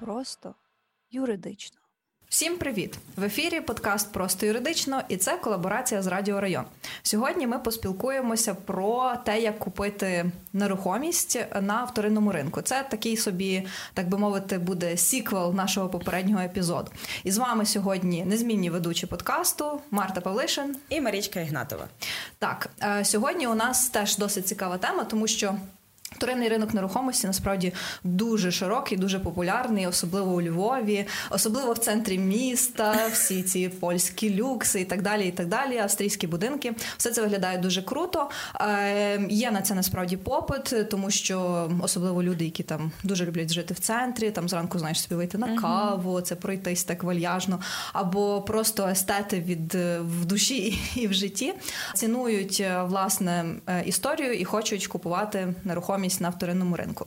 просто юридично. Всім привіт! В ефірі подкаст Просто юридично, і це колаборація з Радіо Район. Сьогодні ми поспілкуємося про те, як купити нерухомість на вторинному ринку. Це такий собі, так би мовити, буде сіквел нашого попереднього епізоду. І з вами сьогодні незмінні ведучі подкасту Марта Павлишин і Марічка Ігнатова. Так, е, сьогодні у нас теж досить цікава тема, тому що. Вторинний ринок нерухомості насправді дуже широкий, дуже популярний, особливо у Львові, особливо в центрі міста, всі ці польські люкси і так далі. і так далі, Австрійські будинки. Все це виглядає дуже круто. Е, Є на це насправді попит, тому що особливо люди, які там дуже люблять жити в центрі, там зранку знаєш собі вийти на каву, це пройтись так вальяжно, або просто естети від в душі і в житті, цінують е, власне е, історію і хочуть купувати нерухомість нерухомість на вторинному ринку.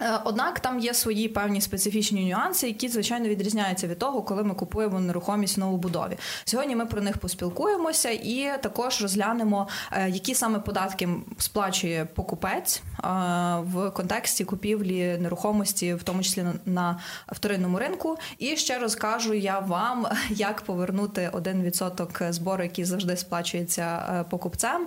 Е, однак там є свої певні специфічні нюанси, які звичайно відрізняються від того, коли ми купуємо нерухомість в новобудові. Сьогодні ми про них поспілкуємося і також розглянемо, е, які саме податки сплачує покупець е, в контексті купівлі нерухомості, в тому числі на вторинному ринку. І ще розкажу я вам, як повернути один відсоток збору, який завжди сплачується покупцем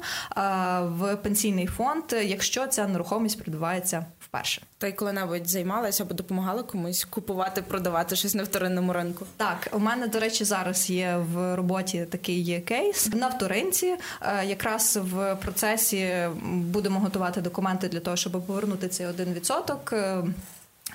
в пенсійний фонд, якщо ця нерухомість придбається вперше. Та коли-небудь займалася або допомагала комусь купувати, продавати щось на вторинному ринку? Так, у мене, до речі, зараз є в роботі такий кейс на вторинці. Е, якраз в процесі будемо готувати документи для того, щоб повернути цей один відсоток. Е,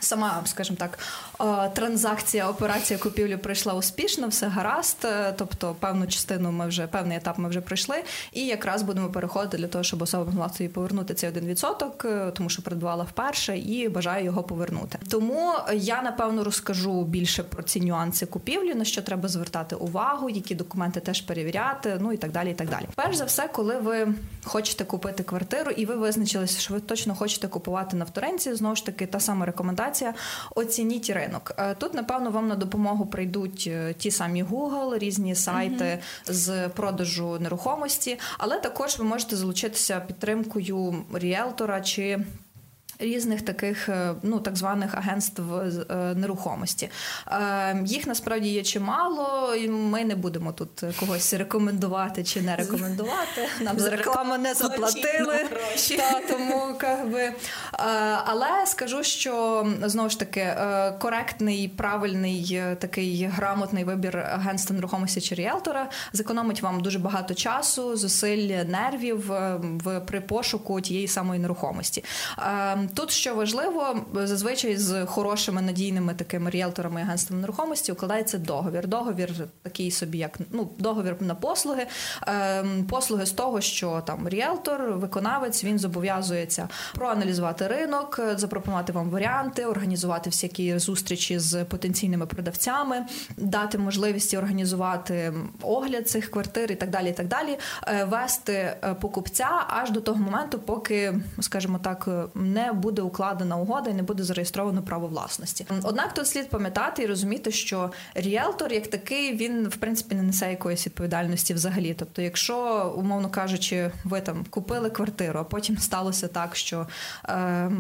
Сама, скажімо так, е, транзакція, операція купівлі пройшла успішно, все гаразд. Е, тобто, певну частину ми вже певний етап ми вже пройшли, і якраз будемо переходити для того, щоб особа могла собі повернути цей один відсоток, е, тому що придбала вперше і бажаю його повернути. Тому я напевно розкажу більше про ці нюанси купівлі, на що треба звертати увагу, які документи теж перевіряти, ну і так далі. І так далі. Перш за все, коли ви хочете купити квартиру, і ви визначилися, що ви точно хочете купувати на вторинці, знову ж таки, та сама рекомендація рекомендація: оцініть ринок. Е, тут, напевно, вам на допомогу прийдуть е, ті самі Google, різні сайти mm-hmm. з продажу нерухомості, але також ви можете залучитися підтримкою ріелтора чи різних таких е, ну так званих агентств е, нерухомості. Е, їх насправді є чимало, і ми не будемо тут когось рекомендувати чи не рекомендувати. Нам за рекламу не заплатили. Та, тому би. Але скажу, що знову ж таки коректний, правильний такий грамотний вибір агентства нерухомості чи ріелтора зекономить вам дуже багато часу, зусиль нервів в при пошуку тієї самої нерухомості. Тут що важливо, зазвичай з хорошими надійними такими ріелторами і агентствами нерухомості укладається договір. Договір такий собі, як ну договір на послуги, ем, послуги з того, що там ріелтор, виконавець він зобов'язується проаналізувати ринок, запропонувати вам варіанти, організувати всякі зустрічі з потенційними продавцями, дати можливість організувати огляд цих квартир і так далі. І так далі, е, вести е, покупця аж до того моменту, поки, скажімо так, не буде укладена угода і не буде зареєстровано право власності. Однак тут слід пам'ятати і розуміти, що ріелтор, як такий, він в принципі не несе якоїсь відповідальності взагалі. Тобто, якщо, умовно кажучи, ви там купили квартиру, а потім сталося так, що е,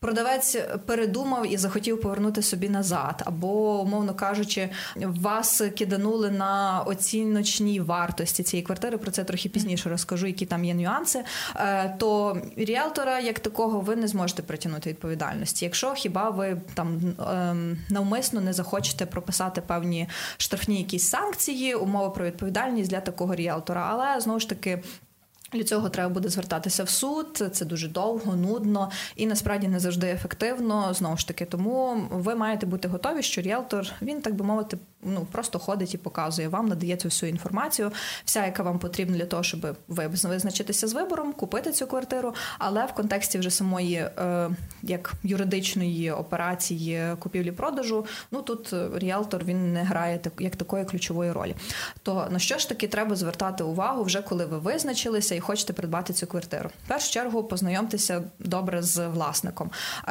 Продавець передумав і захотів повернути собі назад, або, умовно кажучи, вас киданули на оціночній вартості цієї квартири. Про це трохи пізніше розкажу, які там є нюанси. Е, то ріелтора, як такого, ви не зможете притягнути відповідальності. Якщо хіба ви там ем, навмисно не захочете прописати певні штрафні якісь санкції, умови про відповідальність для такого ріелтора, але знову ж таки. Для цього треба буде звертатися в суд. Це дуже довго, нудно і насправді не завжди ефективно. Знову ж таки, тому ви маєте бути готові, що ріелтор він так би мовити, ну просто ходить і показує вам, надає цю всю інформацію, вся, яка вам потрібна для того, щоб ви визначитися з вибором, купити цю квартиру. Але в контексті вже самої е, як юридичної операції купівлі-продажу, ну тут ріелтор він не грає так як такої ключової ролі. То на що ж таки треба звертати увагу, вже коли ви визначилися і хочете придбати цю квартиру. В першу чергу познайомтеся добре з власником.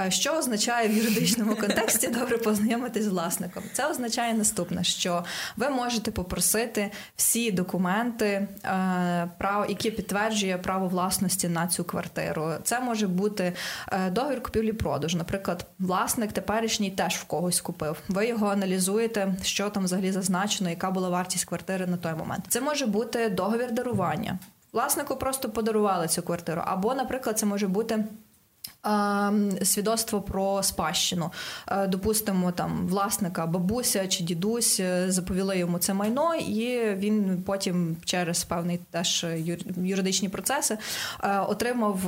Що означає в юридичному контексті добре познайомитись з власником? Це означає наступне. Частина, що ви можете попросити всі документи, е, які підтверджує право власності на цю квартиру. Це може бути е, договір купівлі-продажу. Наприклад, власник теперішній теж в когось купив. Ви його аналізуєте, що там взагалі зазначено, яка була вартість квартири на той момент. Це може бути договір дарування. Власнику просто подарували цю квартиру, або, наприклад, це може бути. Свідоцтво про спадщину, е, допустимо, там власника, бабуся чи дідусь е, заповіли йому це майно, і він потім через певний теж юридичні процеси е, отримав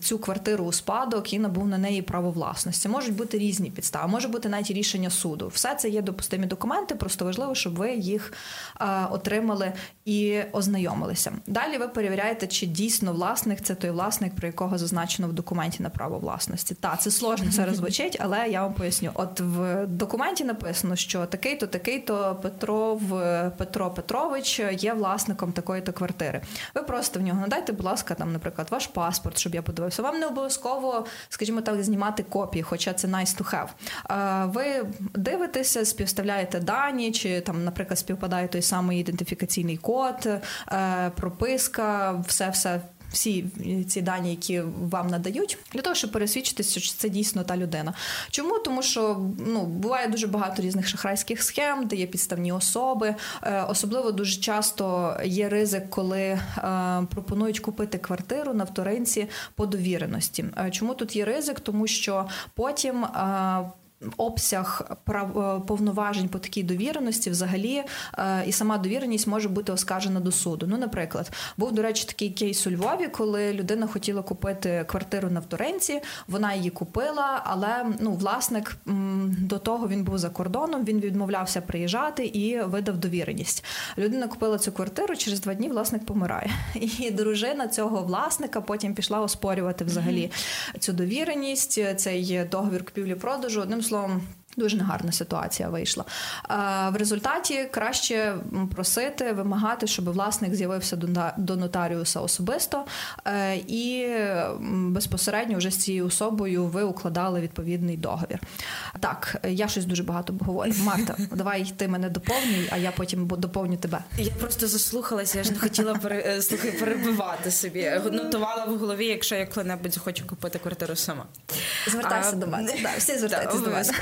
цю квартиру у спадок і набув на неї право власності. Можуть бути різні підстави, може бути навіть рішення суду. Все це є допустимі документи, просто важливо, щоб ви їх отримали і ознайомилися. Далі ви перевіряєте, чи дійсно власник це той власник, про якого зазначено в документі право власності. Та це сложно зараз звучить, але я вам поясню. От в документі написано, що такий-то, такий-то Петров Петро Петрович є власником такої-то квартири. Ви просто в нього надайте, будь ласка, там, наприклад, ваш паспорт, щоб я подивився. Вам не обов'язково, скажімо так, знімати копії, хоча це nice to have. Ви дивитеся, співставляєте дані, чи там, наприклад, співпадає той самий ідентифікаційний код, е, прописка, все, все всі ці дані, які вам надають, для того, щоб пересвідчитися, що це дійсно та людина. Чому? Тому що ну буває дуже багато різних шахрайських схем, де є підставні особи. Е, особливо дуже часто є ризик, коли е, пропонують купити квартиру на вторинці по довіреності. Е, чому тут є ризик? Тому що потім обсяг прав е, повноважень по такій довіреності, взагалі, е, і сама довіреність може бути оскаржена до суду. Ну, наприклад, був до речі такий кейс у Львові, коли людина хотіла купити квартиру на вторинці, вона її купила, але ну, власник до того він був за кордоном, він відмовлявся приїжджати і видав довіреність. Людина купила цю квартиру. Через два дні власник помирає, і дружина цього власника потім пішла оспорювати взагалі цю довіреність, цей договір купівлі-продажу. Одним словом числом. Дуже негарна ситуація вийшла. В результаті краще просити, вимагати, щоб власник з'явився до нотаріуса особисто е, і безпосередньо вже з цією особою ви укладали відповідний договір. Так, я щось дуже багато говорю. Марта, давай ти мене доповнюй, а я потім доповню тебе. Я просто заслухалася, я ж не хотіла пере, слухай, перебивати собі. Нотувала в голові, якщо я коли-небудь захочу купити квартиру сама. Звертайся а, до мене. Да, всі звертайтеся до мене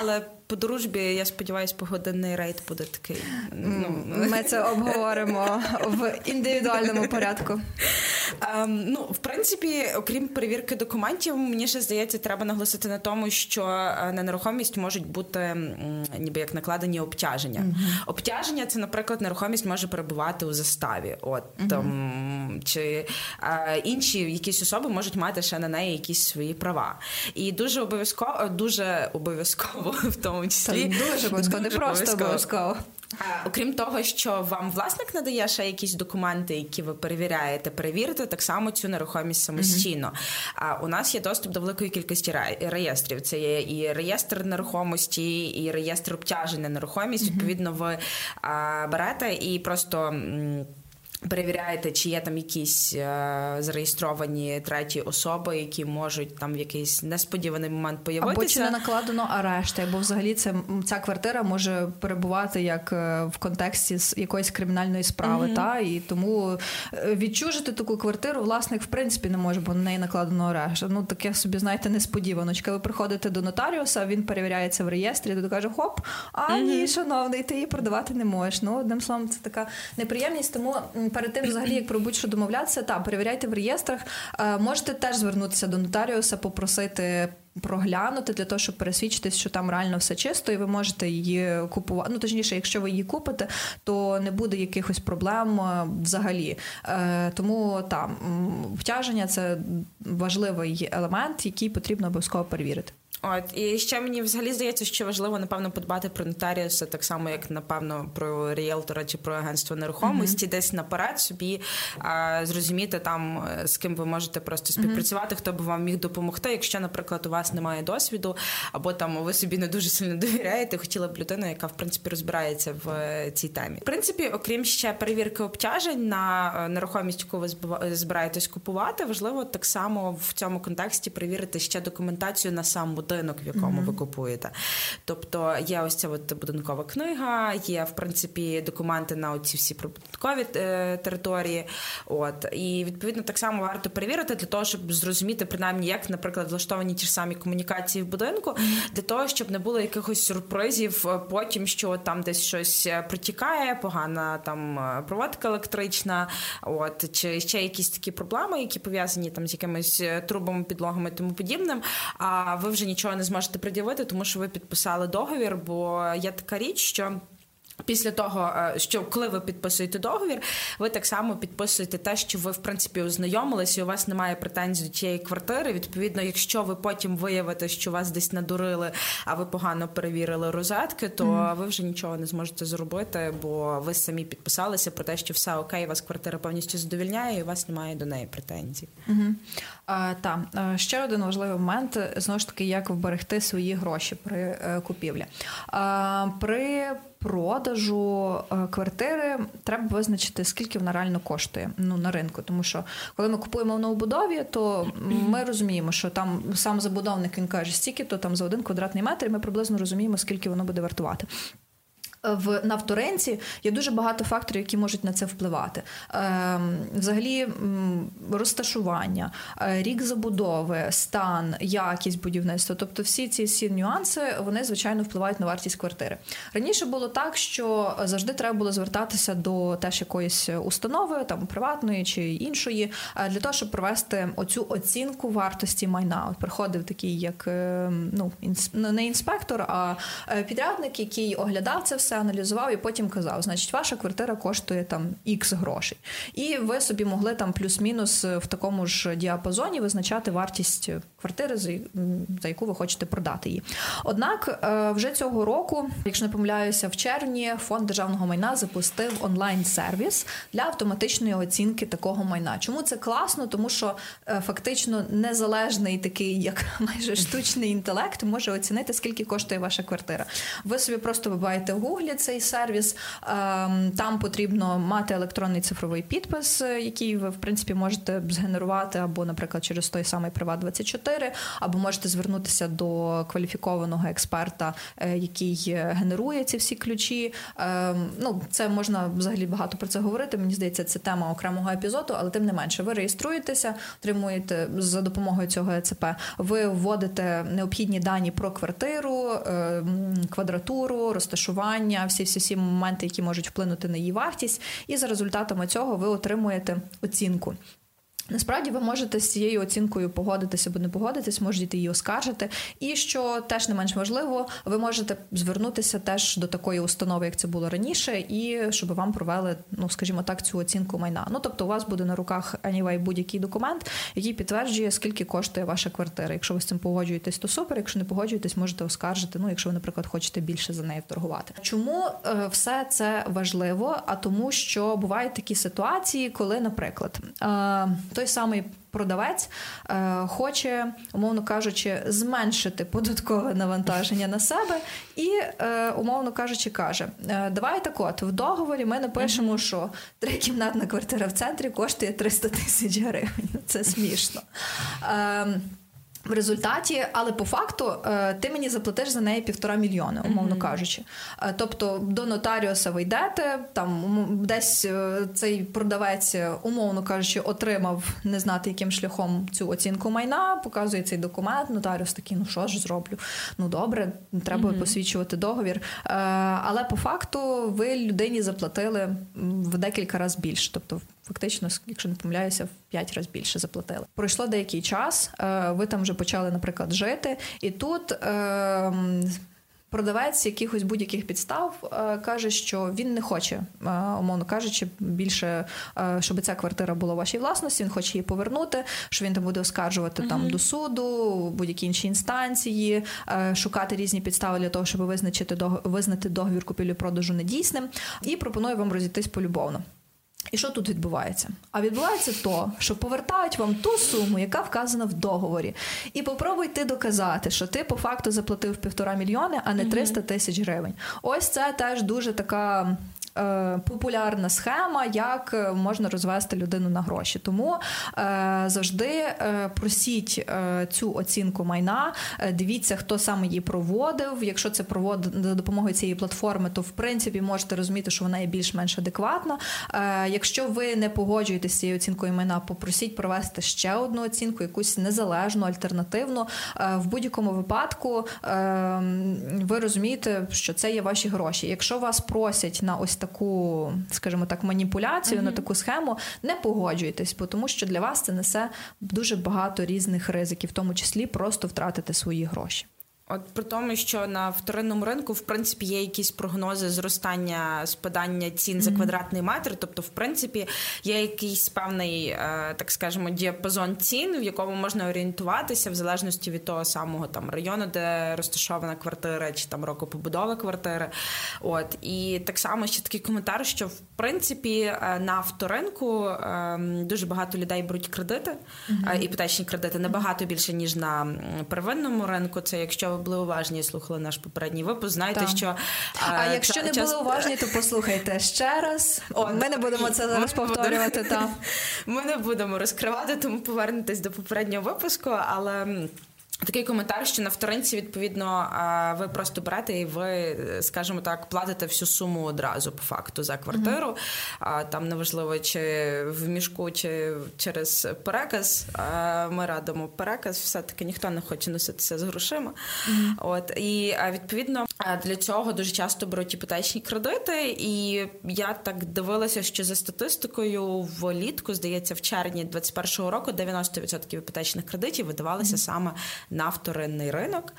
але по дружбі, я сподіваюся, погодинний рейд буде такий. Ну, Ми це обговоримо в індивідуальному порядку. Um, ну, в принципі, окрім перевірки документів, мені ще здається, треба наголосити на тому, що е, на нерухомість можуть бути ніби як накладені обтяження. Uh-huh. Обтяження це, наприклад, нерухомість може перебувати у заставі. От uh-huh. там чи а, інші якісь особи можуть мати ще на неї якісь свої права. І дуже обов'язково, дуже обов'язково в тому тому числі дуже обов'язково, не просто обов'язково. Окрім того, що вам власник надає ще якісь документи, які ви перевіряєте, перевірте так само цю нерухомість самостійно. А у нас є доступ до великої кількості реєстрів. Це є і реєстр нерухомості, і реєстр обтяжень на нерухомість. Відповідно, ви берете і просто. Перевіряєте, чи є там якісь е, зареєстровані треті особи, які можуть там в якийсь несподіваний момент появитися. Або чи не накладено арешти, або взагалі це ця квартира може перебувати як е, в контексті з якоїсь кримінальної справи. Mm-hmm. Та і тому е, відчужити таку квартиру власник в принципі не може, бо на неї накладено арешт. Ну таке собі знаєте, несподіваночка. Ви приходите до нотаріуса, він перевіряється в реєстрі, то каже: Хоп, а mm-hmm. ні, шановний, ти її продавати не можеш. Ну одним словом, це така неприємність, тому перед тим, взагалі, як про будь-що домовлятися, та перевіряйте в реєстрах. Е, можете теж звернутися до нотаріуса, попросити. Проглянути для того, щоб пересвідчитись, що там реально все чисто, і ви можете її купувати. Ну точніше, якщо ви її купите, то не буде якихось проблем е, взагалі. Е, Тому там втяження це важливий елемент, який потрібно обов'язково перевірити. От і ще мені взагалі здається, що важливо напевно подбати про нотаріуса, так само як напевно про ріелтора чи про агентство нерухомості, mm-hmm. десь наперед собі а, зрозуміти там е, з ким ви можете просто співпрацювати, mm-hmm. хто би вам міг допомогти. Якщо, наприклад, у вас немає досвіду, або там ви собі не дуже сильно довіряєте, хотіла б людину, яка в принципі розбирається в е, цій темі. В принципі, окрім ще перевірки обтяжень на е, нерухомість, яку ви збираєтесь купувати, важливо так само в цьому контексті перевірити ще документацію на сам будинок будинок, в якому mm-hmm. ви купуєте. Тобто є ось ця от будинкова книга, є в принципі документи на ці всі прибуткові е, території. От і відповідно так само варто перевірити для того, щоб зрозуміти принаймні, як, наприклад, влаштовані ті ж самі комунікації в будинку, mm-hmm. для того, щоб не було якихось сюрпризів е, потім, що там десь щось е, протікає, погана там проводка електрична, от чи ще якісь такі проблеми, які пов'язані там з якимись трубами, підлогами і тому подібним. А ви вже нічого не зможете пред'явити, тому що ви підписали договір. Бо є така річ, що. Після того, е, що коли ви підписуєте договір, ви так само підписуєте те, що ви в принципі ознайомилися, і у вас немає претензій до тієї квартири. Відповідно, якщо ви потім виявите, що вас десь надурили, а ви погано перевірили розетки, то mm-hmm. ви вже нічого не зможете зробити, бо ви самі підписалися про те, що все окей, вас квартира повністю задовільняє, і у вас немає до неї претензій. Mm-hmm. А, Так, ще один важливий момент знову ж таки, як вберегти свої гроші при е, купівлі. А, При продажу е, квартири треба визначити, скільки вона реально коштує ну, на ринку. Тому що коли ми купуємо в новобудові, то ми розуміємо, що там сам забудовник він каже, стільки то там за один квадратний метр, і ми приблизно розуміємо, скільки воно буде вартувати в навторинці є дуже багато факторів, які можуть на це впливати. Е, Взагалі, розташування, е, рік забудови, стан, якість будівництва. Тобто, всі ці всі нюанси вони звичайно впливають на вартість квартири. Раніше було так, що завжди треба було звертатися до теж якоїсь установи, там приватної чи іншої, е, для того, щоб провести оцю оцінку вартості майна. От приходив такий, як е, ну не інспектор, а підрядник, який оглядав це все аналізував і потім казав: значить, ваша квартира коштує там ікс грошей, і ви собі могли там плюс-мінус в такому ж діапазоні визначати вартість квартири, за яку ви хочете продати її. Однак е, вже цього року, якщо не помиляюся, в червні фонд державного майна запустив онлайн-сервіс для автоматичної оцінки такого майна. Чому це класно? Тому що е, фактично незалежний такий, як майже штучний інтелект, може оцінити, скільки коштує ваша квартира. Ви собі просто вибиваєте в гуглі цей сервіс. Ем, там потрібно мати електронний цифровий підпис, е, який ви в принципі можете згенерувати, або, наприклад, через той самий Приват 24 або можете звернутися до кваліфікованого експерта, е, який генерує ці всі ключі. Ем, ну, це можна взагалі багато про це говорити. Мені здається, це тема окремого епізоду, але тим не менше, ви реєструєтеся, отримуєте за допомогою цього ЕЦП. Ви вводите необхідні дані про квартиру, квадратуру, розташування всі всі всі моменти, які можуть вплинути на її вартість, і за результатами цього ви отримуєте оцінку. Насправді ви можете з цією оцінкою погодитися або не погодитись, можете її оскаржити. І що теж не менш важливо, ви можете звернутися теж до такої установи, як це було раніше, і щоб вам провели, ну скажімо так, цю оцінку майна. Ну тобто, у вас буде на руках anyway будь-який документ, який підтверджує, скільки коштує ваша квартира. Якщо ви з цим погоджуєтесь, то супер. Якщо не погоджуєтесь, можете оскаржити. Ну, якщо ви, наприклад, хочете більше за неї вторгувати. Чому е, все це важливо? А тому, що бувають такі ситуації, коли, наприклад. Той самий продавець е, хоче, умовно кажучи, зменшити податкове навантаження на себе, і, е, умовно кажучи, каже: е, Давай так от в договорі ми напишемо, що трикімнатна квартира в центрі коштує 300 тисяч гривень. Це смішно. Е, в результаті, але по факту е, ти мені заплатиш за неї півтора мільйони, умовно mm-hmm. кажучи. Е, тобто до нотаріуса ви йдете, там десь е, цей продавець, умовно кажучи, отримав не знати, яким шляхом цю оцінку майна, показує цей документ. Нотаріус такий, ну що ж зроблю? Ну добре, треба mm-hmm. посвідчувати договір. Але по факту ви людині заплатили в декілька разів більше. Тобто фактично, якщо не помиляюся, в п'ять разів більше заплатили. Пройшло деякий час, е, ви там вже почали, наприклад, жити, і тут. Е, продавець якихось будь-яких підстав е, каже, що він не хоче, умовно кажучи, більше щоб ця квартира була у вашій власності. Він хоче її повернути, що він там буде оскаржувати uh-huh. там до суду, будь-які інші інстанції, шукати різні підстави для того, щоб визначити визнати договір купівлі-продажу недійсним, і пропонує вам розійтись полюбовно. І що тут відбувається? А відбувається то, що повертають вам ту суму, яка вказана в договорі. І попробуй ти доказати, що ти по факту заплатив півтора мільйони, а не 300 тисяч гривень. Ось це теж дуже така популярна схема, як можна розвести людину на гроші. Тому е, завжди е, просіть е, цю оцінку майна, е, дивіться, хто саме її проводив. Якщо це проводить за допомогою цієї платформи, то в принципі можете розуміти, що вона є більш-менш адекватна. Е, якщо ви не погоджуєтеся з цією оцінкою майна, попросіть провести ще одну оцінку, якусь незалежну, альтернативну. Е, в будь-якому випадку ви розумієте, що це є ваші гроші. Якщо вас просять на ось таку, скажімо так, маніпуляцію, uh-huh. на таку схему, не погоджуйтесь, бо тому що для вас це несе дуже багато різних ризиків, в тому числі просто втратити свої гроші. От при тому, що на вторинному ринку в принципі є якісь прогнози зростання спадання цін за квадратний метр. Тобто, в принципі, є якийсь певний, е, так скажемо, діапазон цін, в якому можна орієнтуватися в залежності від того самого там району, де розташована квартира, чи там року побудови квартири. От і так само ще такий коментар, що в принципі е, на авторинку ем, дуже багато людей беруть кредити, mm-hmm. іпотечні кредити набагато більше ніж на первинному ринку. Це якщо були уважні і слухали наш попередній випуск, знаєте, так. що а, а якщо не час... були уважні, то послухайте ще раз. О, Ми не будемо це зараз повторювати. Та. Ми не будемо розкривати, тому повернетесь до попереднього випуску, але. Такий коментар, що на вторинці, відповідно, ви просто берете і ви, скажімо так, платите всю суму одразу по факту за квартиру. Uh-huh. Там неважливо, чи в мішку, чи через переказ. Ми радимо переказ, все-таки ніхто не хоче носитися з грошима. Uh-huh. От і відповідно для цього дуже часто беруть іпотечні кредити. І я так дивилася, що за статистикою влітку, здається, в червні 2021 року 90% іпотечних кредитів видавалися uh-huh. саме на вторинний ринок.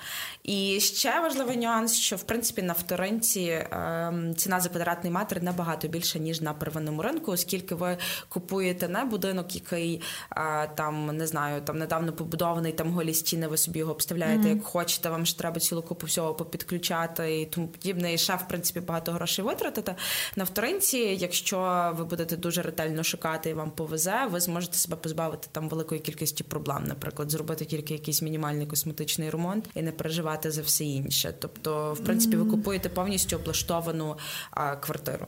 І ще важливий нюанс, що в принципі на вторинці е, ціна за квадратний метр набагато більша, ніж на первинному ринку, оскільки ви купуєте не будинок, який е, там не знаю, там недавно побудований, там голі стіни, ви собі його обставляєте, mm-hmm. як хочете. Вам ж треба цілу купу всього попідключати і тому подібне. І ще в принципі багато грошей витратити. На вторинці, якщо ви будете дуже ретельно шукати і вам повезе, ви зможете себе позбавити там великої кількості проблем, наприклад, зробити тільки якийсь мінімальний мінімальний косметичний ремонт і не переживати за все інше. Тобто, в принципі, ви купуєте повністю облаштовану а, квартиру.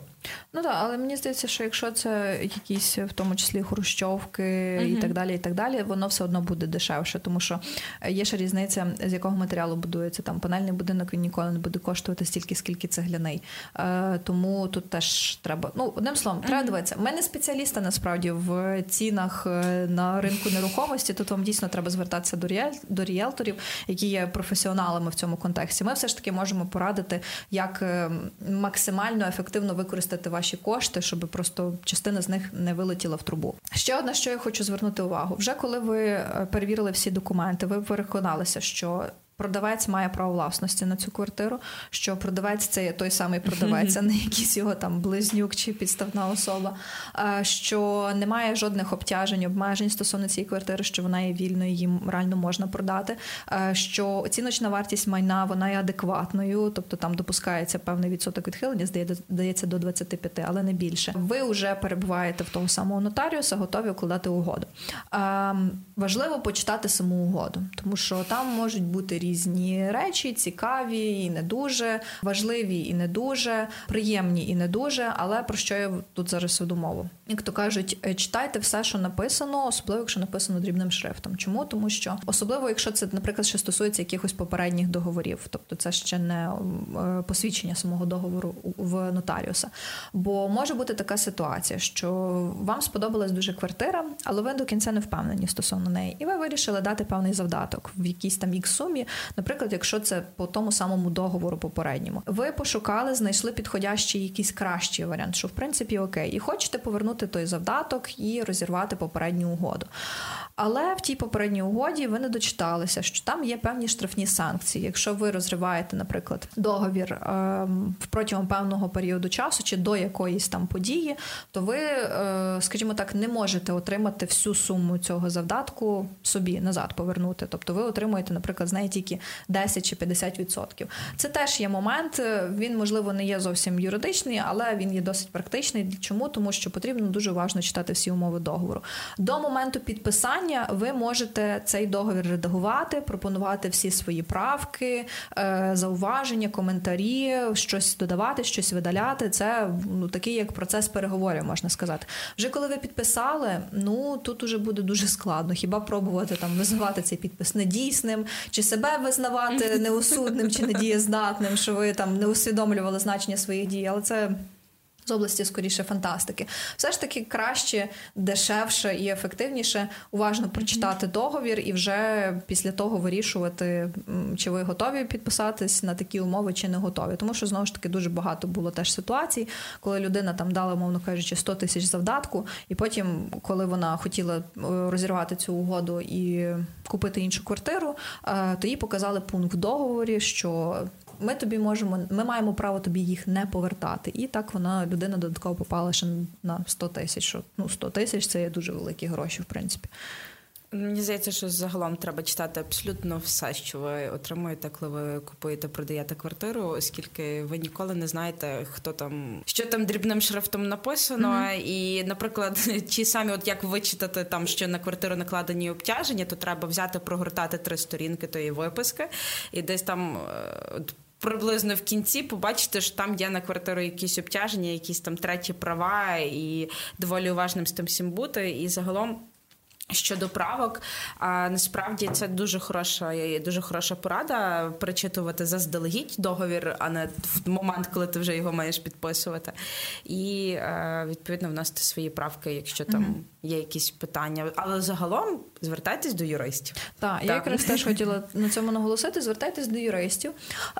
Ну так, але мені здається, що якщо це якісь в тому числі хрущовки uh-huh. і так далі, і так далі, воно все одно буде дешевше, тому що є ще різниця, з якого матеріалу будується там панельний будинок, він ніколи не буде коштувати стільки, скільки цегляний. Е, Тому тут теж треба. Ну, одним словом, треба uh-huh. дивитися. Ми не спеціалісти насправді в цінах е, на ринку нерухомості. Тут вам дійсно треба звертатися до ріель, до ріелторів, які є професіоналами в цьому контексті. Ми все ж таки можемо порадити, як е, максимально ефективно використати ваші кошти, щоб просто частина з них не вилетіла в трубу. Ще одне, що я хочу звернути увагу, вже коли ви е, перевірили всі документи, ви переконалися, що продавець має право власності на цю квартиру, що продавець це є той самий продавець, а не якийсь його там близнюк чи підставна особа, що немає жодних обтяжень, обмежень стосовно цієї квартири, що вона є вільною, її реально можна продати. Що оціночна вартість майна вона є адекватною, тобто там допускається певний відсоток відхилення, здається до 25, але не більше. Ви вже перебуваєте в того самого нотаріуса, готові укладати угоду. Важливо почитати саму угоду, тому що там можуть бути різні різні речі, цікаві і не дуже, важливі і не дуже, приємні і не дуже. Але про що я тут зараз веду мову? Як то кажуть, «Е, читайте все, що написано, особливо якщо написано дрібним шрифтом. Чому? Тому що особливо, якщо це, наприклад, ще стосується якихось попередніх договорів, тобто це ще не е, посвідчення самого договору в нотаріуса. Бо може бути така ситуація, що вам сподобалась дуже квартира, але ви до кінця не впевнені стосовно неї, і ви вирішили дати певний завдаток в якійсь там ікс сумі, Наприклад, якщо це по тому самому договору попередньому, ви пошукали, знайшли підходящий якийсь кращий варіант, що в принципі окей, і хочете повернути той завдаток і розірвати попередню угоду. Але в тій попередній угоді ви не дочиталися, що там є певні штрафні санкції. Якщо ви розриваєте, наприклад, договір е, протягом певного періоду часу чи до якоїсь там події, то ви, е, скажімо так, не можете отримати всю суму цього завдатку собі назад повернути. Тобто ви отримуєте, наприклад, з неї тільки 10 чи 50%. Це теж є момент. Він можливо не є зовсім юридичний, але він є досить практичний. Чому? Тому що потрібно дуже уважно читати всі умови договору. До моменту підписання ви можете цей договір редагувати, пропонувати всі свої правки, е, зауваження, коментарі, щось додавати, щось видаляти. Це ну такий як процес переговорів, можна сказати. Вже коли ви підписали, ну тут уже буде дуже складно. Хіба пробувати там визнавати цей підпис недійсним, чи себе визнавати неосудним чи недієздатним, що ви там не усвідомлювали значення своїх дій, але це з області скоріше фантастики. Все ж таки краще, дешевше і ефективніше уважно прочитати договір і вже після того вирішувати, чи ви готові підписатись на такі умови, чи не готові. Тому що знову ж таки дуже багато було теж ситуацій, коли людина там дала, мовно кажучи, 100 тисяч завдатку, і потім, коли вона хотіла е, розірвати цю угоду і купити іншу квартиру, е, то їй показали пункт в договорі, що ми тобі можемо, ми маємо право тобі їх не повертати. І так вона людина додатково попала ще на 100 тисяч. Що, Ну 100 тисяч це є дуже великі гроші, в принципі. Мені здається, що загалом треба читати абсолютно все, що ви отримуєте, коли ви купуєте, продаєте квартиру, оскільки ви ніколи не знаєте, хто там що там дрібним шрифтом написано. Mm-hmm. І, наприклад, ті самі, от як вичитати там, що на квартиру накладені обтяження, то треба взяти, прогортати три сторінки тої виписки, і десь там е, приблизно в кінці побачите, що там є на квартиру якісь обтяження, якісь там треті права, і доволі уважним з тим всім бути. І загалом. Щодо правок, а насправді це дуже хороша дуже хороша порада перечитувати заздалегідь договір, а не в момент, коли ти вже його маєш підписувати, і е, відповідно вносити свої правки, якщо там mm-hmm. є якісь питання. Але загалом звертайтесь до юристів. Так, так. я якраз теж хотіла на цьому наголосити. Звертайтесь до юристів,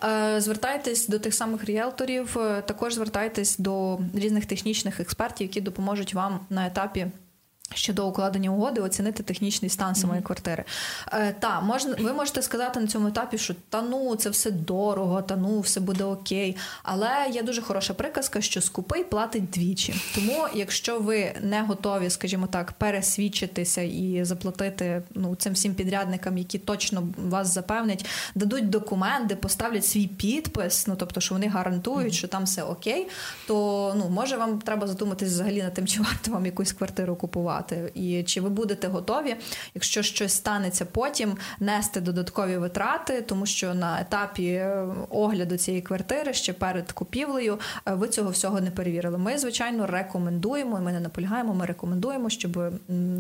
е, звертайтесь до тих самих ріелторів, також звертайтесь до різних технічних експертів, які допоможуть вам на етапі. Ще до укладення угоди оцінити технічний стан самої mm-hmm. квартири. Е, Та можна, ви можете сказати на цьому етапі, що та ну це все дорого, та ну все буде окей. Але є дуже хороша приказка, що скупий платить двічі. Тому, якщо ви не готові, скажімо так, пересвідчитися і заплатити ну цим всім підрядникам, які точно вас запевнять, дадуть документи, поставлять свій підпис, ну тобто, що вони гарантують, mm-hmm. що там все окей, то ну може вам треба задуматись взагалі над тим, чи варто вам якусь квартиру купувати працювати, і чи ви будете готові, якщо щось станеться потім, нести додаткові витрати, тому що на етапі е, огляду цієї квартири ще перед купівлею е, ви цього всього не перевірили. Ми, звичайно, рекомендуємо. Ми не наполягаємо. Ми рекомендуємо, щоб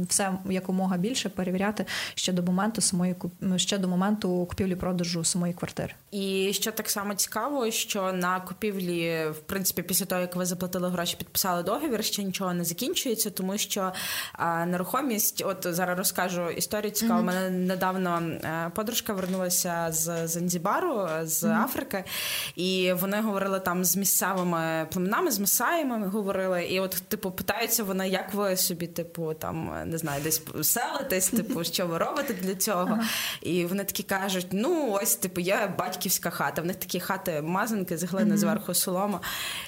все якомога більше перевіряти ще до моменту самої ще до моменту купівлі-продажу самої квартири. І що так само цікаво, що на купівлі, в принципі, після того як ви заплатили гроші, підписали договір, ще нічого не закінчується, тому що а, нерухомість, от зараз розкажу історію цікаву. Mm-hmm. Мене недавно е, подружка вернулася з Занзібару, з mm-hmm. Африки, і вони говорили там з місцевими племенами, з Масаями говорили. І от, типу, питаються вони, як ви собі, типу, там не знаю, десь селитесь, типу, що ви робите для цього? Uh-huh. І вони такі кажуть: ну, ось, типу, є батьківська хата. В них такі хати мазанки з глини mm-hmm. зверху солома.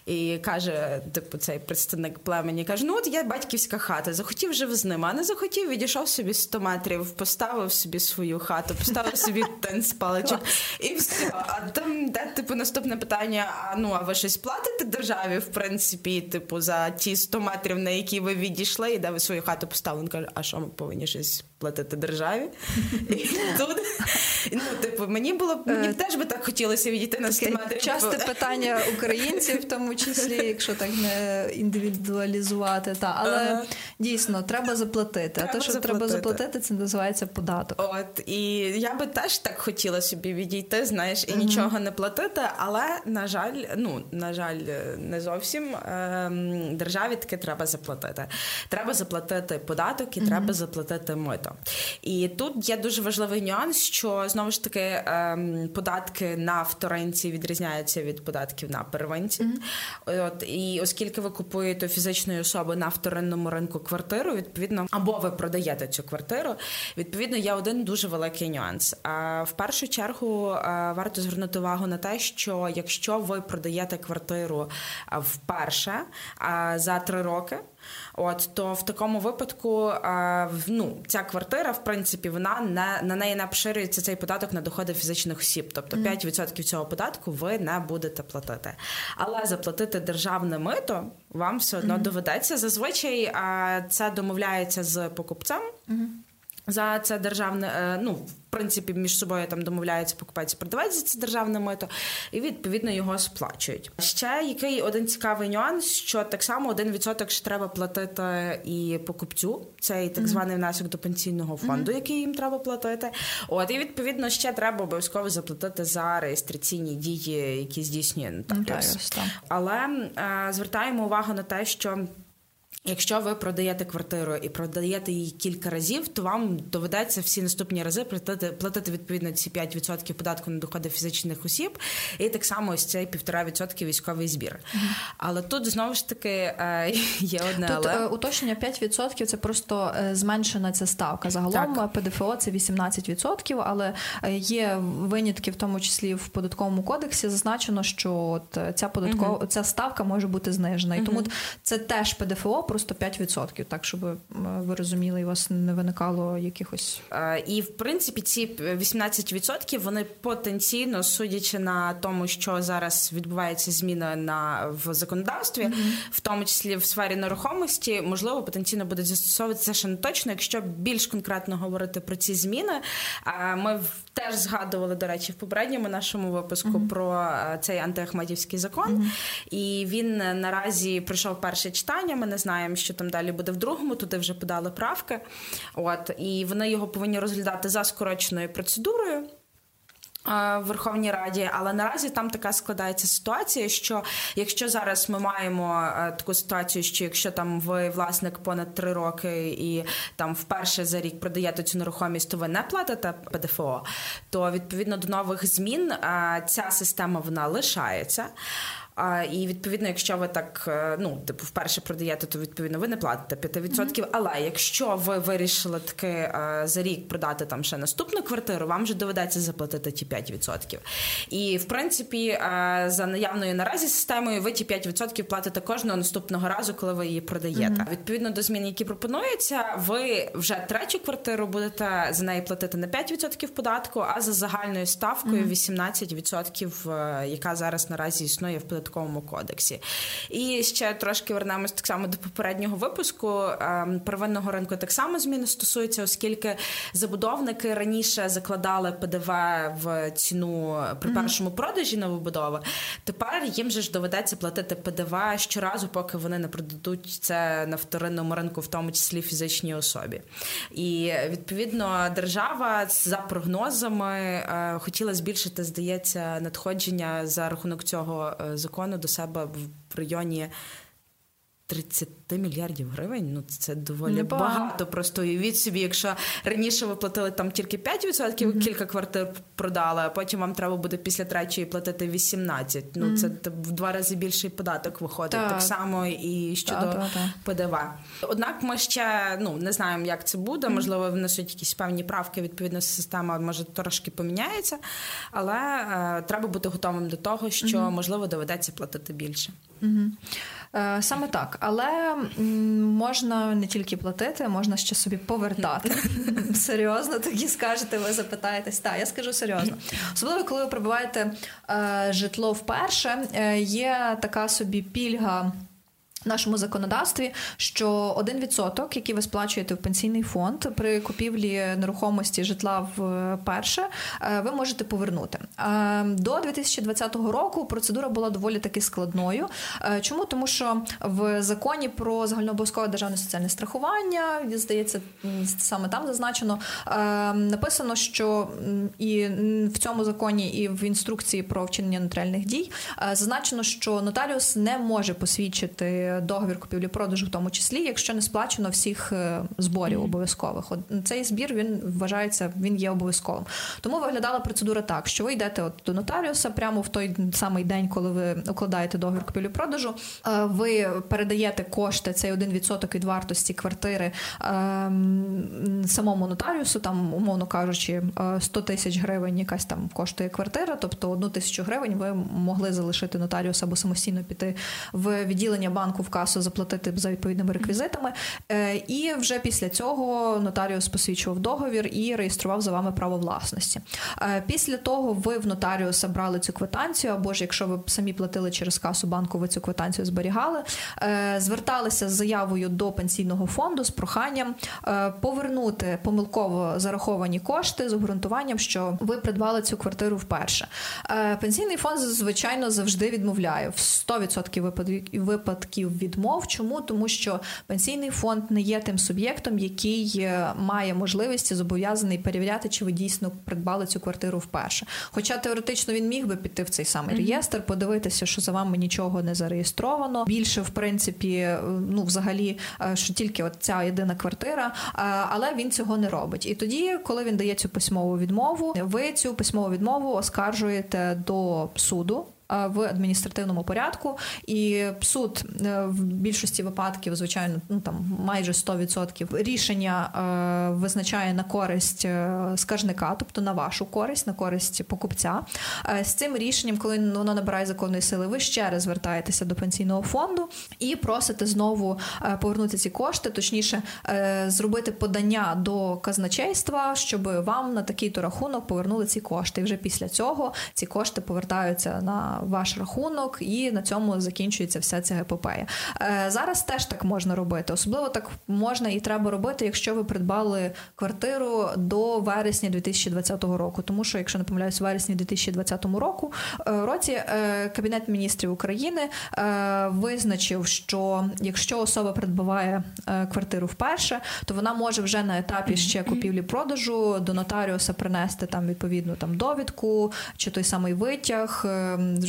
І каже, типу, цей представник племені каже: Ну, от є батьківська хата, захотів жив з ним, а не захотів, відійшов собі 100 метрів, поставив собі свою хату, поставив собі танцпаличок і все. А там де, типу, наступне питання: а ну, а ви щось платите державі, в принципі, типу, за ті 100 метрів, на які ви відійшли, і де ви свою хату поставили? Він каже, а що ми повинні щось платити державі? І тут, ну, типу, мені було мені б е, теж би так хотілося відійти на 100. Часте питання українців, в тому числі, якщо так не індивідуалізувати. Та, але дійсно треба заплатити. Треба а те, що заплатити. треба заплатити, це називається податок. От і я би теж так хотіла собі відійти, знаєш, і нічого не платити. Але на жаль, ну на жаль, не зовсім ем, державі таки треба заплатити. Треба заплатити податок і треба заплатити мито. І тут є дуже важливий нюанс, що знову ж таки ем, податки на вторинці відрізняються від податків на первинці. От і оскільки ви купуєте фізичної особи на вторинному ринку квартиру, відповідно, або ви продаєте цю квартиру. Відповідно, є один дуже великий нюанс. А в першу чергу варто звернути увагу на те, що якщо ви продаєте квартиру вперше за три роки. От то в такому випадку ну, ця квартира, в принципі, вона не на неї не обширюється цей податок на доходи фізичних осіб. Тобто 5% цього податку ви не будете платити. Але заплатити державне мито вам все одно доведеться. Зазвичай це домовляється з покупцем. Mm-hmm. За це державне, е, ну в принципі, між собою там домовляються покупець і продавець за це державне мито, і відповідно його сплачують. Ще який один цікавий нюанс, що так само один відсоток ж треба платити і покупцю, цей так званий внесок до пенсійного фонду, який їм треба платити. От і відповідно ще треба обов'язково заплатити за реєстраційні дії, які здійснює нотаріус. Так. Але е, звертаємо увагу на те, що. Якщо ви продаєте квартиру і продаєте її кілька разів, то вам доведеться всі наступні рази платити платити відповідно ці 5% податку на доходи фізичних осіб, і так само ось цей 1,5% військовий збір. Але тут знову ж таки е, є одне тут але... Е, уточнення 5% – це просто е, зменшена ця ставка. Загалом так. ПДФО це 18%, але є винятки, в тому числі в податковому кодексі, зазначено, що от ця податкова mm-hmm. ця ставка може бути знижена, і тому це теж ПДФО просто 5%, так щоб ви розуміли, і у вас не виникало якихось. І в принципі ці 18% вони потенційно, судячи на тому, що зараз відбувається зміна на в законодавстві, mm-hmm. в тому числі в сфері нерухомості, можливо, потенційно будуть застосовуватися ще не точно. Якщо більш конкретно говорити про ці зміни, ми теж згадували, до речі, в попередньому нашому випуску mm-hmm. про цей антиахмедівський закон, mm-hmm. і він наразі пройшов перше читання. Ми не знаємо знаємо, що там далі буде в другому, туди вже подали правки. От і вони його повинні розглядати за скороченою процедурою. В Верховній Раді, але наразі там така складається ситуація, що якщо зараз ми маємо е, таку ситуацію, що якщо там ви власник понад три роки і там вперше за рік продаєте цю нерухомість, то ви не платите ПДФО, то відповідно до нових змін е, ця система вона лишається. А, І відповідно, якщо ви так е, ну типу вперше продаєте, то відповідно ви не платите 5%. Mm-hmm. Але якщо ви вирішили таки е, за рік продати там ще наступну квартиру, вам вже доведеться заплатити ті 5%. І в принципі, е, за наявною наразі системою, ви ті 5% платите кожного наступного разу, коли ви її продаєте. Mm-hmm. Відповідно до змін, які пропонуються, ви вже третю квартиру будете за неї платити на 5% податку, а за загальною ставкою mm-hmm. 18%, яка зараз наразі існує в податку податковому кодексі. І ще трошки вернемось так само до попереднього випуску. Ем, первинного ринку так само зміни стосуються, оскільки забудовники раніше закладали ПДВ в ціну при першому продажі новобудови. Тепер їм же ж доведеться платити ПДВ щоразу, поки вони не продадуть це на вторинному ринку, в тому числі фізичній особі. І відповідно держава за прогнозами е, хотіла збільшити, здається, надходження за рахунок цього е, закону закону до себе в районі 30 мільярдів гривень. Ну це доволі Не багато. Просто уявіть собі, якщо раніше ви платили там тільки 5%, mm-hmm. кілька квартир продали, а потім вам треба буде після третьої платити 18%. Ну mm-hmm. це в два рази більший податок виходить. Так, так само і щодо так, ПДВ. Однак ми ще ну не знаємо, як це буде. Mm-hmm. Можливо, внесуть якісь певні правки. Відповідно, система може трошки поміняється, але е, треба бути готовим до того, що можливо доведеться платити більше. Е, саме так, але можна не тільки платити, можна ще собі повертати. Серйозно, тоді скажете, ви запитаєтесь. Так, я скажу серйозно. Особливо, коли ви прибуваєте е, житло вперше, е, є така собі пільга нашому законодавстві, що один відсоток, який ви сплачуєте в пенсійний фонд при купівлі нерухомості житла вперше, е, ви можете повернути. Е, до 2020 року процедура була доволі таки складною. Е, чому? Тому що в законі про загальнообов'язкове державне соціальне страхування, здається, саме там зазначено, написано, що і в цьому законі, і в інструкції про вчинення нотаріальних дій зазначено, що нотаріус не може посвідчити договір купівлі-продажу, в тому числі, якщо не сплачено всіх е, зборів обов'язкових. От цей збір він вважається, він є обов'язковим. Тому виглядала процедура так, що ви йдете от до нотаріуса прямо в той самий день, коли ви укладаєте договір купівлі-продажу. Е, ви передаєте кошти цей один відсоток від вартості квартири ем, самому нотаріусу, там, умовно кажучи, 100 е, тисяч гривень, якась там коштує квартира, тобто одну тисячу гривень ви могли залишити нотаріус або самостійно піти в відділення банку банку в касу заплатити за відповідними реквізитами. І вже після цього нотаріус посвідчував договір і реєстрував за вами право власності. Після того ви в нотаріуса брали цю квитанцію, або ж якщо ви самі платили через касу банку, ви цю квитанцію зберігали, зверталися з заявою до пенсійного фонду з проханням повернути помилково зараховані кошти з обґрунтуванням, що ви придбали цю квартиру вперше. Пенсійний фонд звичайно завжди відмовляє в 100% випадків відмов. Чому тому, що пенсійний фонд не є тим суб'єктом, який е, має можливість зобов'язаний перевіряти, чи ви дійсно придбали цю квартиру вперше. Хоча теоретично він міг би піти в цей самий реєстр, подивитися, що за вами нічого не зареєстровано. Більше в принципі, е, ну взагалі, е, що тільки от ця єдина квартира, але він цього не робить. І тоді, коли він дає цю письмову відмову, ви цю письмову відмову оскаржуєте до суду в адміністративному порядку, і суд е, в більшості випадків, звичайно, ну там майже 100% рішення е, визначає на користь е, скаржника, тобто на вашу користь, на користь покупця. З цим рішенням, коли воно набирає законної сили, ви ще раз звертаєтеся до пенсійного фонду і просите знову повернути ці кошти, точніше зробити подання до казначейства, щоб вам на такий-то рахунок повернули ці кошти. І вже після цього ці кошти повертаються на ваш рахунок, і на цьому закінчується вся ця епопея. Е, зараз теж так можна робити. Особливо так можна і треба робити, якщо ви придбали квартиру до вересня 2020 року. Тому що, якщо не помиляюсь, в вересні 2020 року е, році е, Кабінет міністрів України визначив, що якщо особа придбаває квартиру вперше, то вона може вже на етапі ще купівлі-продажу до нотаріуса принести там відповідну там довідку чи той самий витяг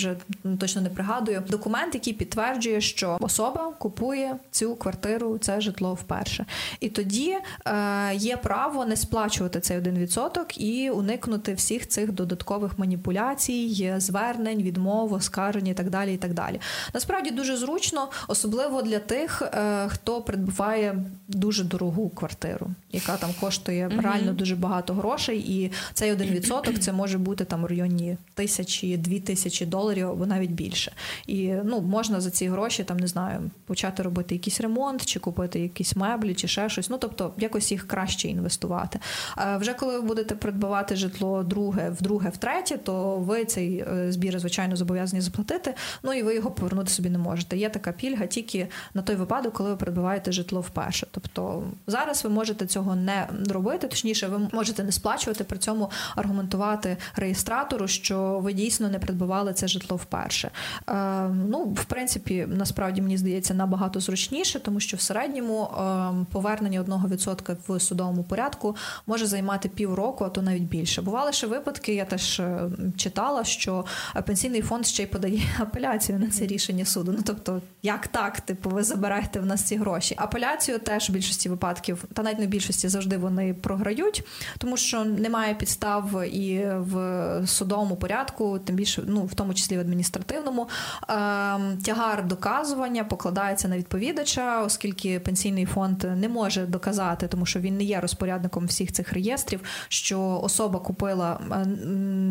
вже точно не пригадую. Документ, який підтверджує, що особа купує цю квартиру, це житло вперше. І тоді е, є право не сплачувати цей один відсоток і уникнути всіх цих додаткових маніпуляцій, звернень, відмов, оскаржень і так далі. І так далі. Насправді дуже зручно, особливо для тих, е, хто придбаває дуже дорогу квартиру, яка там коштує mm-hmm. реально дуже багато грошей, і цей один відсоток це може бути там в районі тисячі, дві тисячі доларів доларів або навіть більше. І ну можна за ці гроші там не знаю почати робити якийсь ремонт, чи купити якісь меблі, чи ще щось. Ну тобто якось їх краще інвестувати. А вже коли ви будете придбавати житло друге, вдруге, втретє, то ви цей е, збір звичайно зобов'язані заплатити. Ну і ви його повернути собі не можете. Є така пільга тільки на той випадок, коли ви придбаваєте житло вперше. Тобто зараз ви можете цього не робити, точніше, ви можете не сплачувати при цьому аргументувати реєстратору, що ви дійсно не придбавали це житло вперше. Е, ну, в принципі, насправді мені здається набагато зручніше, тому що в середньому е, повернення 1% в судовому порядку може займати півроку, а то навіть більше. Бували ще випадки, я теж е, читала, що пенсійний фонд ще й подає апеляцію на це рішення суду. Ну тобто, як так, типу, ви забираєте в нас ці гроші? Апеляцію теж в більшості випадків, та навіть не в більшості завжди вони програють, тому що немає підстав і в судовому порядку, тим більше ну в тому числі числі в адміністративному, ем, тягар доказування покладається на відповідача, оскільки пенсійний фонд не може доказати, тому що він не є розпорядником всіх цих реєстрів, що особа купила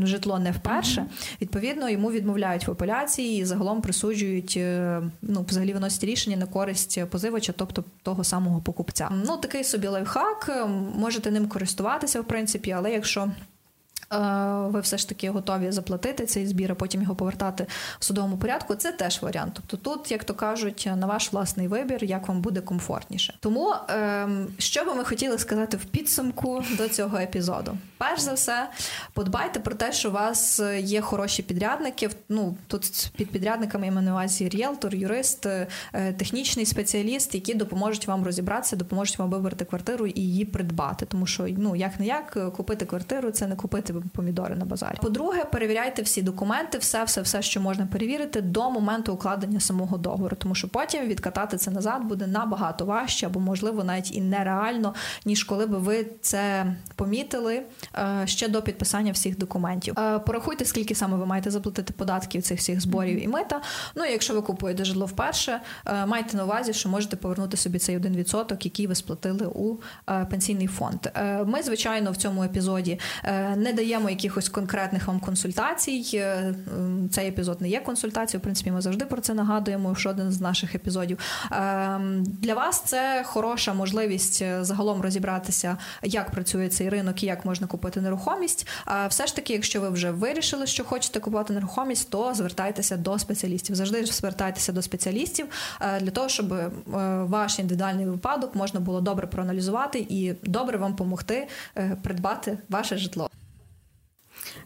житло не вперше. Відповідно, йому відмовляють в апеляції і загалом присуджують е, ну, взагалі виносять рішення на користь позивача, тобто того самого покупця. Ну такий собі лайфхак, можете ним користуватися в принципі, але якщо ви все ж таки готові заплатити цей збір, а потім його повертати в судовому порядку. Це теж варіант. Тобто, тут, як то кажуть, на ваш власний вибір, як вам буде комфортніше. Тому ем, що би ми хотіли сказати в підсумку до цього епізоду? Перш за все, подбайте про те, що у вас є хороші підрядники. Ну тут під підрядниками я маю на увазі ріелтор, юрист, е, технічний спеціаліст, які допоможуть вам розібратися, допоможуть вам вибрати квартиру і її придбати. Тому що ну як не як купити квартиру, це не купити помідори на базарі. По-друге, перевіряйте всі документи, все, все, все, що можна перевірити до моменту укладення самого договору, тому що потім відкатати це назад буде набагато важче, або можливо навіть і нереально, ніж коли би ви це помітили е, ще до підписання всіх документів. Е, порахуйте, скільки саме ви маєте заплатити податків цих всіх зборів і мита. Ну і якщо ви купуєте житло вперше, е, майте на увазі, що можете повернути собі цей один відсоток, який ви сплатили у пенсійний фонд. Ми, звичайно, в цьому епізоді не даємо даємо якихось конкретних вам консультацій. Е, цей епізод не є консультацією. В принципі, ми завжди про це нагадуємо. що один з наших епізодів ем, для вас це хороша можливість е, загалом розібратися, як працює цей ринок і як можна купити нерухомість. Все ж таки, якщо ви вже вирішили, що хочете купувати нерухомість, то звертайтеся до спеціалістів. Завжди звертайтеся до спеціалістів для того, щоб ваш індивідуальний випадок можна було добре проаналізувати і добре вам допомогти придбати ваше житло.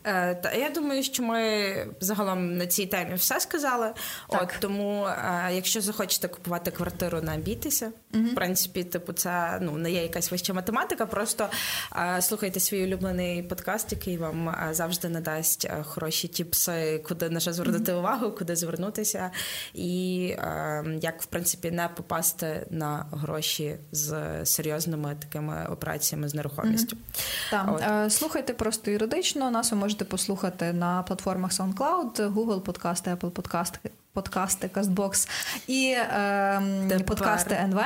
Е, та я думаю, що ми загалом на цій темі все сказали. Так. От тому, е, якщо захочете купувати квартиру, не бійтеся. Угу. В принципі, типу, це ну не є якась вища математика. Просто е, слухайте свій улюблений подкаст, який вам завжди надасть хороші тіпси, куди на що звернути угу. увагу, куди звернутися, і як в принципі не попасти на гроші з серйозними такими операціями з нерухомістю. Угу. Так. Слухайте просто юридично. Нас ви можете послухати на платформах SoundCloud, Google подкасти, Apple подкасти, подкасти, Castbox і е, подкасти НВ.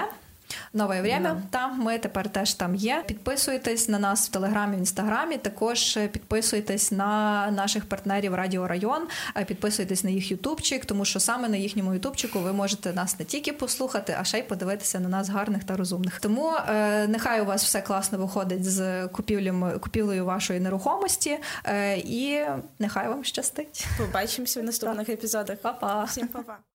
Нове время. Yeah. Там ми тепер теж там є. Підписуйтесь на нас в Телеграмі, в інстаграмі. Також е, підписуйтесь на наших партнерів Радіо Район, е, підписуйтесь на їх Ютубчик, тому що саме на їхньому Ютубчику ви можете нас не тільки послухати, а ще й подивитися на нас гарних та розумних. Тому е, нехай у вас все класно виходить з купівлею, купівлею вашої нерухомості, е, і нехай вам щастить. Побачимося в наступних епізодах. Па-па. Всім па-па.